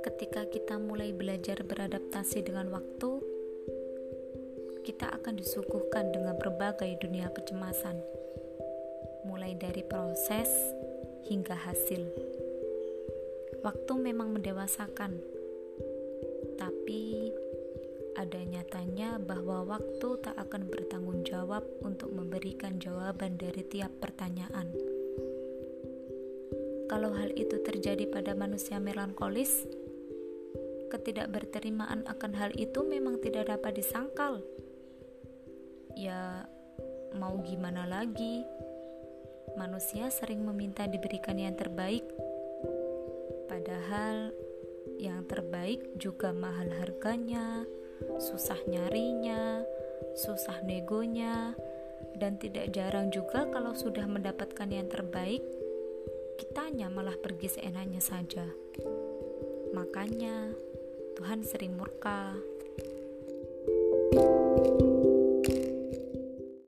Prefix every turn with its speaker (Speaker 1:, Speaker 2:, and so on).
Speaker 1: Ketika kita mulai belajar beradaptasi dengan waktu, kita akan disuguhkan dengan berbagai dunia kecemasan, mulai dari proses hingga hasil. Waktu memang mendewasakan, tapi ada nyatanya bahwa waktu tak akan bertanggung jawab untuk memberikan jawaban dari tiap pertanyaan. Kalau hal itu terjadi pada manusia melankolis, ketidakberterimaan akan hal itu memang tidak dapat disangkal. Ya, mau gimana lagi? Manusia sering meminta diberikan yang terbaik Padahal yang terbaik juga mahal harganya, susah nyarinya, susah negonya, dan tidak jarang juga kalau sudah mendapatkan yang terbaik, kitanya malah pergi seenaknya saja. Makanya Tuhan sering murka. thank you